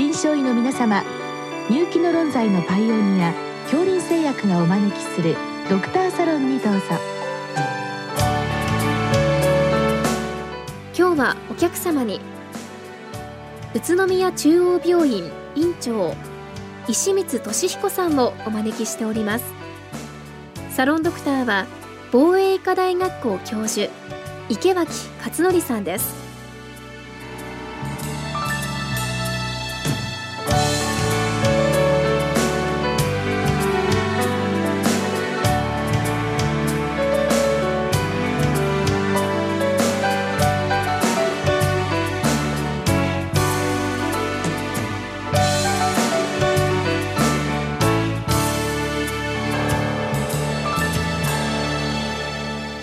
臨床医の皆様入気の論剤のパイオニア恐林製薬がお招きするドクターサロンにどうぞ。今日はお客様に宇都宮中央病院院長石光俊彦さんをお招きしております。サロンドクターは防衛医科大学校教授池脇勝則さんです。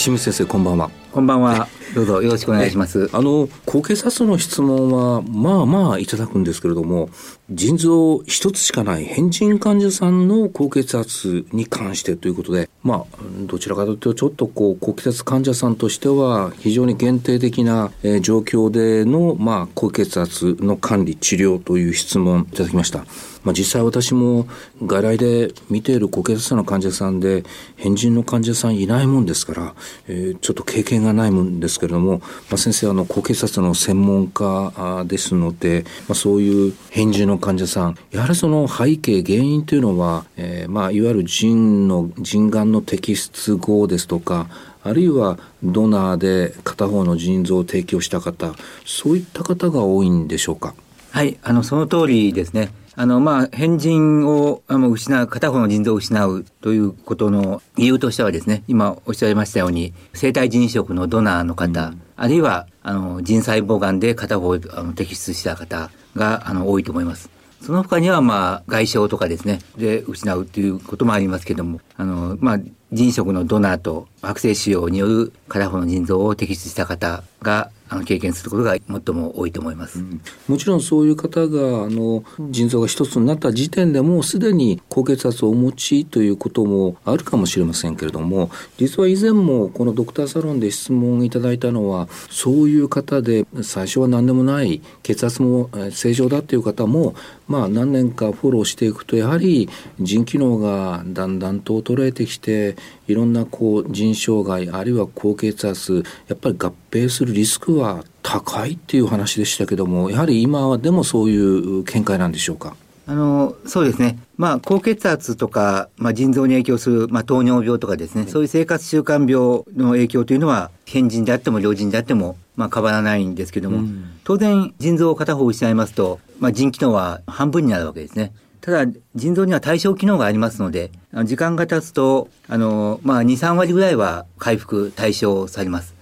石見先生こんばんは。こんばんは。どうぞよろしくお願いします。あの高血圧の質問はまあまあいただくんですけれども、腎臓一つしかない変人患者さんの高血圧に関してということで、まあどちらかというとちょっとこう高血圧患者さんとしては非常に限定的な、えー、状況でのまあ高血圧の管理治療という質問いただきました。まあ、実際私も外来で見ている高血圧の患者さんで変人の患者さんいないもんですから、えー、ちょっと経験がないもんですけれども、まあ、先生あの高血圧の専門家ですので、まあ、そういう返事の患者さんやはりその背景原因というのは、えー、まあいわゆる腎の腎がんの摘出後ですとかあるいはドナーで片方の腎臓を提供した方そういった方が多いんでしょうか？はいあのその通りですね。あの、まあ、変人をあの失う、片方の腎臓を失うということの理由としてはですね、今おっしゃいましたように、生体腎移植のドナーの方、うん、あるいは、あの、腎細胞癌で片方あの摘出した方が、あの、多いと思います。その他には、まあ、外傷とかですね、で失うということもありますけども、あの、まあ、腎移植のドナーと悪性腫瘍による片方の腎臓を摘出した方があの経験することが最も多いと思います、うん、もちろんそういう方があの腎臓が一つになった時点でもうすでに高血圧をお持ちということもあるかもしれませんけれども実は以前もこのドクターサロンで質問いただいたのはそういう方で最初は何でもない血圧も正常だという方もまあ何年かフォローしていくとやはり腎機能がだんだんと衰えてきていろんなこう腎障害あるいは高血圧やっぱり合併するリスクは高いっていう話でしたけどもやはり今はでもそういう見解なんでしょうか？あのそうですね、まあ、高血圧とか、まあ、腎臓に影響する、まあ、糖尿病とかですね、そういう生活習慣病の影響というのは変人であっても老人であっても、まあ、変わらないんですけども、うん、当然腎臓を片方失いますと、まあ、腎機能は半分になるわけですね。ただ、腎臓には対象機能がありますので、時間が経つと、あの、まあ、2、3割ぐらいは回復対象されます。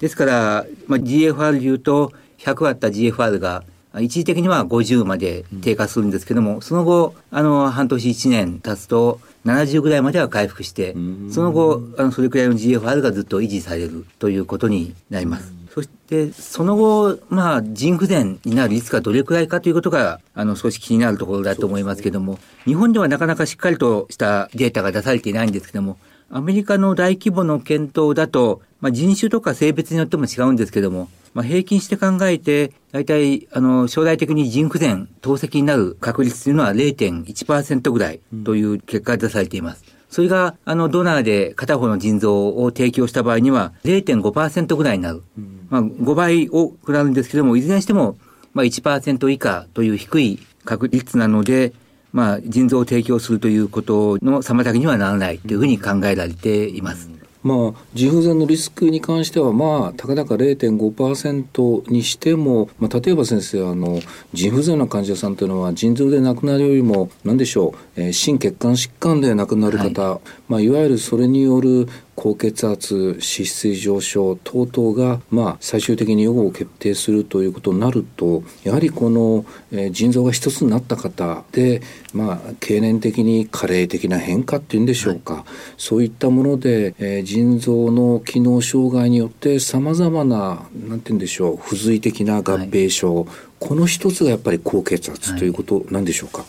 ですから、まあ、GFR で言うと、100あった GFR が、一時的には50まで低下するんですけども、その後、あの、半年1年経つと、70ぐらいまでは回復して、その後、あの、それくらいの GFR がずっと維持されるということになります。そして、その後、まあ、腎不全になる率がどれくらいかということが、あの、少し気になるところだと思いますけども、日本ではなかなかしっかりとしたデータが出されていないんですけども、アメリカの大規模の検討だと、まあ、人種とか性別によっても違うんですけども、まあ、平均して考えて、大体、あの、将来的に腎不全、透析になる確率というのは0.1%ぐらいという結果が出されています。それが、あの、ドナーで片方の腎臓を提供した場合には0.5%ぐらいになる。まあ、5倍多くなるんですけども、いずれにしても、まあ1%以下という低い確率なので、まあ、腎臓を提供するということの妨げにはならないというふうに考えられています。まあ、腎不全のリスクに関しては、まあ、たかだか0.5%にしても、まあ、例えば先生、あの、腎不全の患者さんというのは、腎臓で亡くなるよりも、何でしょう、えー、心血管疾患で亡くなる方、はい。まあ、いわゆるそれによる高血圧脂質上昇等々が、まあ、最終的に予後を決定するということになるとやはりこの、えー、腎臓が一つになった方で、まあ、経年的に加齢的な変化っていうんでしょうか、はい、そういったもので、えー、腎臓の機能障害によってさまざまななんて言うんでしょう不随的な合併症、はい、この一つがやっぱり高血圧ということなんでしょうか？はい、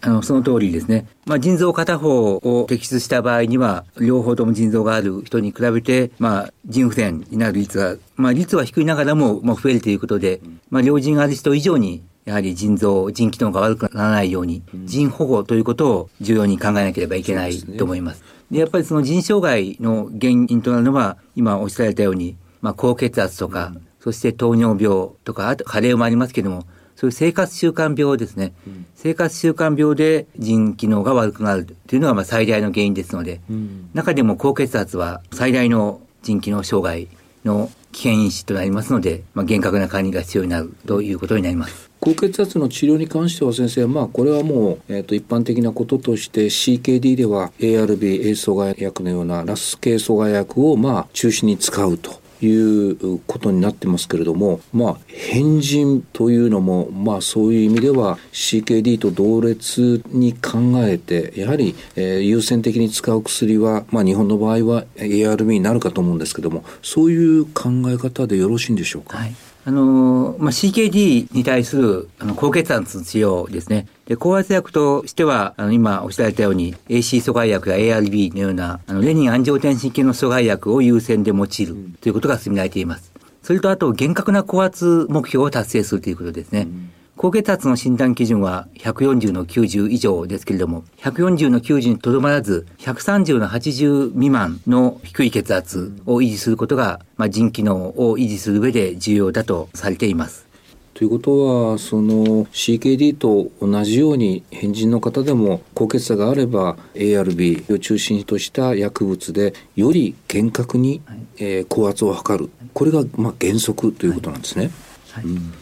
あの、その通りですね。まあ、腎臓片方を摘出した場合には、両方とも腎臓がある人に比べて、まあ、腎不全になる率が、まあ、率は低いながらも、まあ、増えるということで、まあ、両腎がある人以上に、やはり腎臓、腎機能が悪くならないように、腎保護ということを重要に考えなければいけないと思います。で、やっぱりその腎障害の原因となるのは、今おっしゃられたように、まあ、高血圧とか、そして糖尿病とか、あと加齢もありますけども、そういう生活習慣病ですね。うん、生活習慣病で腎機能が悪くなるというのがまあ最大の原因ですので、うん、中でも高血圧は最大の腎機能障害の危険因子となりますので、まあ、厳格な管理が必要になるということになります。高血圧の治療に関しては先生、まあ、これはもう、えー、と一般的なこととして CKD では ARB、A 阻害薬のようなラス系阻害薬をまあ中心に使うと。いうことになってますけれども、まあ、変人というのも、まあ、そういう意味では CKD と同列に考えて、やはり、えー、優先的に使う薬は、まあ、日本の場合は ARB になるかと思うんですけども、そういう考え方でよろしいんでしょうか？はいあのまあ、CKD に対するあの高血圧の治療ですね。で、高圧薬としては、あの、今おっしゃられたように、AC 阻害薬や ARB のような、あの、レニン安定天神系の阻害薬を優先で用いるということが進められています。それと、あと、厳格な高圧目標を達成するということですね。うん高血圧の診断基準は140の90以上ですけれども、140の90にとどまらず、130の80未満の低い血圧を維持することが、まあ、腎機能を維持する上で重要だとされています。ということはその CKD と同じように変人の方でも高血圧があれば ARB を中心とした薬物でより厳格に、はい、えー、高圧を測るこれがまあ原則ということなんですね。はい、はいうん、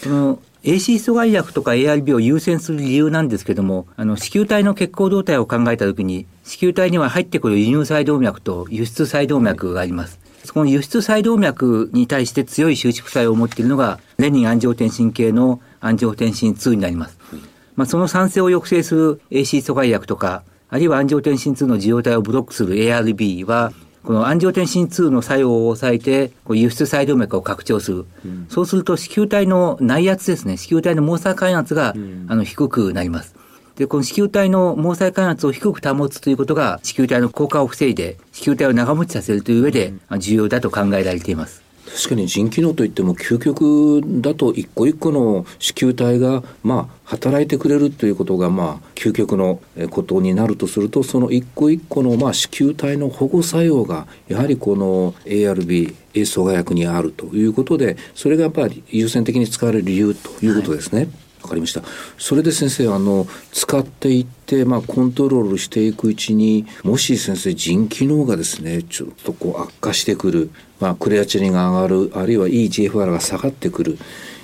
その AC 阻害薬とか ARB を優先する理由なんですけども、あの、子宮体の血行動態を考えたときに、子宮体には入ってくる輸入細動脈と輸出細動脈があります。そこの輸出細動脈に対して強い収縮作用を持っているのが、レニン安定天神系の安定天神2になります。まあ、その酸性を抑制する AC 阻害薬とか、あるいは安定天神2の受容体をブロックする ARB は、この安定天神2の作用を抑えて、こう輸出細動脈を拡張する、うん、そうすると子宮体の内圧ですね、子宮体の毛細管圧が、うん、あの低くなります。で、この子宮体の毛細管圧を低く保つということが、子宮体の硬化を防いで、子宮体を長持ちさせるという上で、重要だと考えられています。確かに腎機能といっても究極だと一個一個の子宮体がまあ働いてくれるということがまあ究極のことになるとするとその一個一個のまあ子宮体の保護作用がやはりこの ARB 阻害薬にあるということでそれがやっぱり優先的に使われる理由ということですね。はいわかりました。それで先生、あの、使っていって、まあ、コントロールしていくうちに、もし先生、腎機能がですね、ちょっとこう悪化してくる、まあ、クレアチニンが上がる、あるいは EGFR が下がってくる。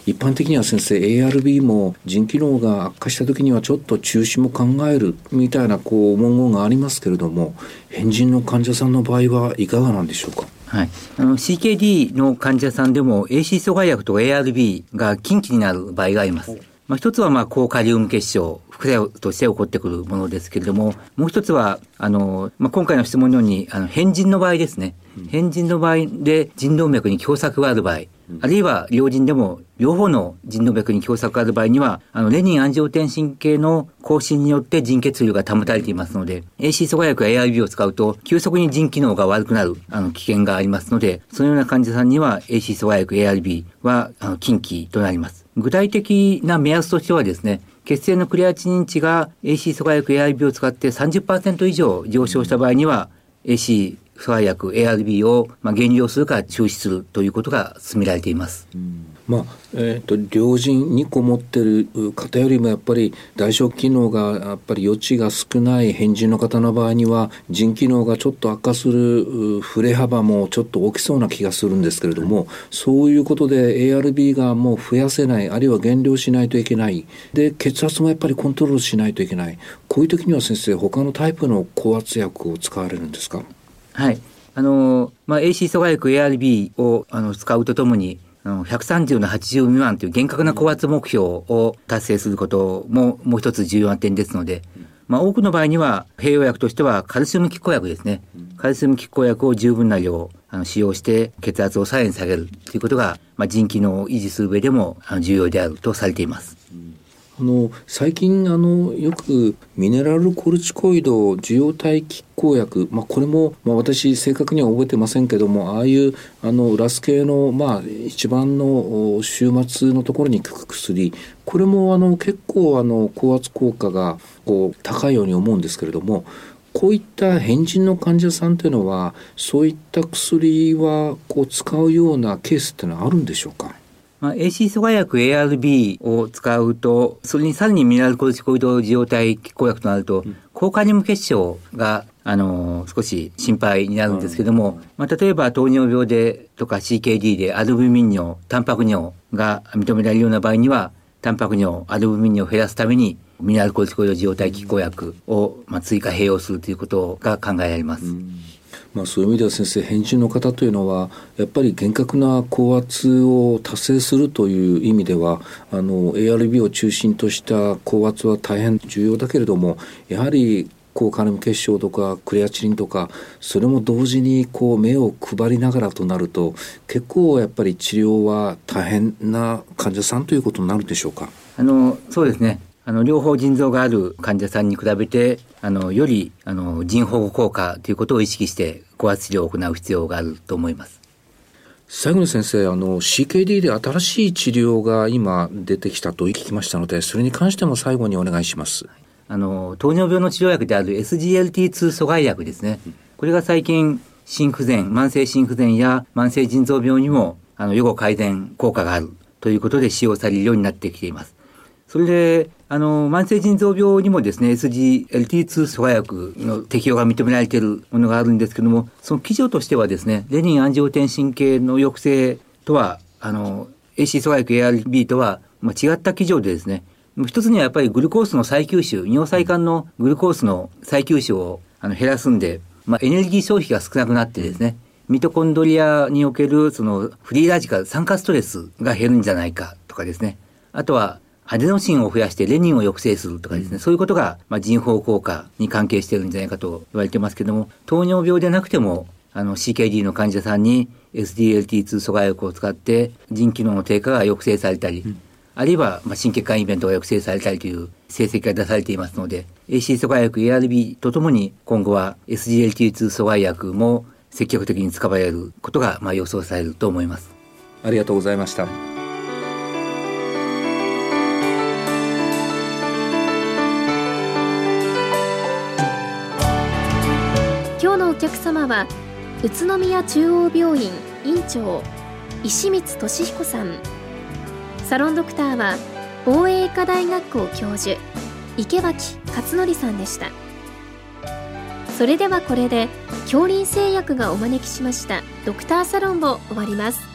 一般的には先生 ARB も腎機能が悪化した時にはちょっと中止も考えるみたいなこう文言がありますけれども変人の患者さんの場合はいかがなんでしょうか？はい、あの CKD の患者さんでも AC 阻害薬と ARB が禁忌になる場合があります。まあ、一つはまあ高カリウム結晶、副作用として起こってくるものですけれども、もう一つは、あの、まあ、今回の質問のように、あの、変人の場合ですね。変人の場合で腎動脈に狭窄がある場合、あるいは両腎でも両方の腎動脈に狭窄がある場合には、あの、レニン安定天神系の更新によって腎血流が保たれていますので、AC 阻害薬や ARB を使うと、急速に腎機能が悪くなる、あの、危険がありますので、そのような患者さんには AC 阻害薬 ARB は、あの、禁忌となります。具体的な目安としてはですね、血清のクレアチニン値が AC 阻害薬 AIB を使って30%以上上昇した場合には、AC 阻害薬 ARB をまあ減量するか中止するということが進められています。うん。まあえーと、両腎2個持ってる方よりもやっぱり代償機能がやっぱり余地が少ない変人の方の場合には腎機能がちょっと悪化する振れ幅もちょっと大きそうな気がするんですけれども、そういうことで ARB がもう増やせないあるいは減量しないといけない。で血圧もやっぱりコントロールしないといけない。こういう時には先生他のタイプの高圧薬を使われるんですか？はいあのまあ、AC 阻害薬 ARB をあの使うとともに130の80未満という厳格な高圧目標を達成することももう一つ重要な点ですので、まあ、多くの場合には併用薬としてはカルシウム拮抗薬ですね。カルシウム拮抗薬を十分な量あの使用して血圧をさらに下げるということが、まあ、腎機能を維持する上でも重要であるとされています。あの最近あのよくミネラルコルチコイド受容体拮抗薬、まあ、これも、まあ、私正確には覚えてませんけどもああいうあのラス系の、まあ、一番の終末のところに効く薬これもあの結構あの高圧効果がこう高いように思うんですけれどもこういった変人の患者さんというのはそういった薬はこう使うようなケースっていうのはあるんでしょうか？まあ、AC 阻害薬 ARB を使うと、それにさらにミネラルコルチコイド受容体拮抗薬となると、高カリウム結晶が、あのー、少し心配になるんですけども、まあ、例えば糖尿病でとか CKD でアルブミン尿、タンパク尿が認められるような場合には、タンパク尿、アルブミン尿を減らすために、ミネラルコルチコイド受容体拮抗薬を、まあ、追加併用するということが考えられます。うんまあ、そういう意味では先生返事の方というのはやっぱり厳格な高圧を達成するという意味ではあの ARB を中心とした高圧は大変重要だけれどもやはり抗カルム結晶とかクレアチリンとかそれも同時にこう目を配りながらとなると結構やっぱり治療は大変な患者さんということになるでしょうか？あのそうですね。あの、両方腎臓がある患者さんに比べて、あの、より、あの、腎保護効果ということを意識して、高圧治療を行う必要があると思います。最後に先生、あの、CKD で新しい治療が今出てきたと聞きましたので、それに関しても最後にお願いします。あの、糖尿病の治療薬である SGLT2 阻害薬ですね。これが最近、心不全、慢性心不全や慢性腎臓病にも、あの、予後改善効果があるということで使用されるようになってきています。それで、あの、慢性腎臓病にもですね、SGLT2 阻害薬の適用が認められているものがあるんですけども、その基準としてはですね、レニンアンジオテンシン系の抑制とは、あの、AC 阻害薬 ARB とは、まあ、違った基準でですね、一つにはやっぱりグルコースの再吸収、尿細管のグルコースの再吸収をあの減らすんで、まあ、エネルギー消費が少なくなってですね、ミトコンドリアにおけるそのフリーラジカル、酸化ストレスが減るんじゃないかとかですね。あとは、アデノシンを増やしてレニンを抑制するとかですね、そういうことが、まあ、人法効果に関係しているんじゃないかと言われてますけども、糖尿病でなくても、あの CKD の患者さんに SDLT2 阻害薬を使って腎機能の低下が抑制されたり、うん、あるいは、まあ、心血管イベントが抑制されたりという成績が出されていますので、AC 阻害薬 ARB とともに今後は SGLT2 阻害薬も積極的に使われることが、まあ、予想されると思います。ありがとうございました。お客様は宇都宮中央病院院長石光俊彦さん。サロンドクターは防衛医科大学校教授池脇勝則さんでした。それではこれで恐林製薬がお招きしましたドクターサロンを終わります。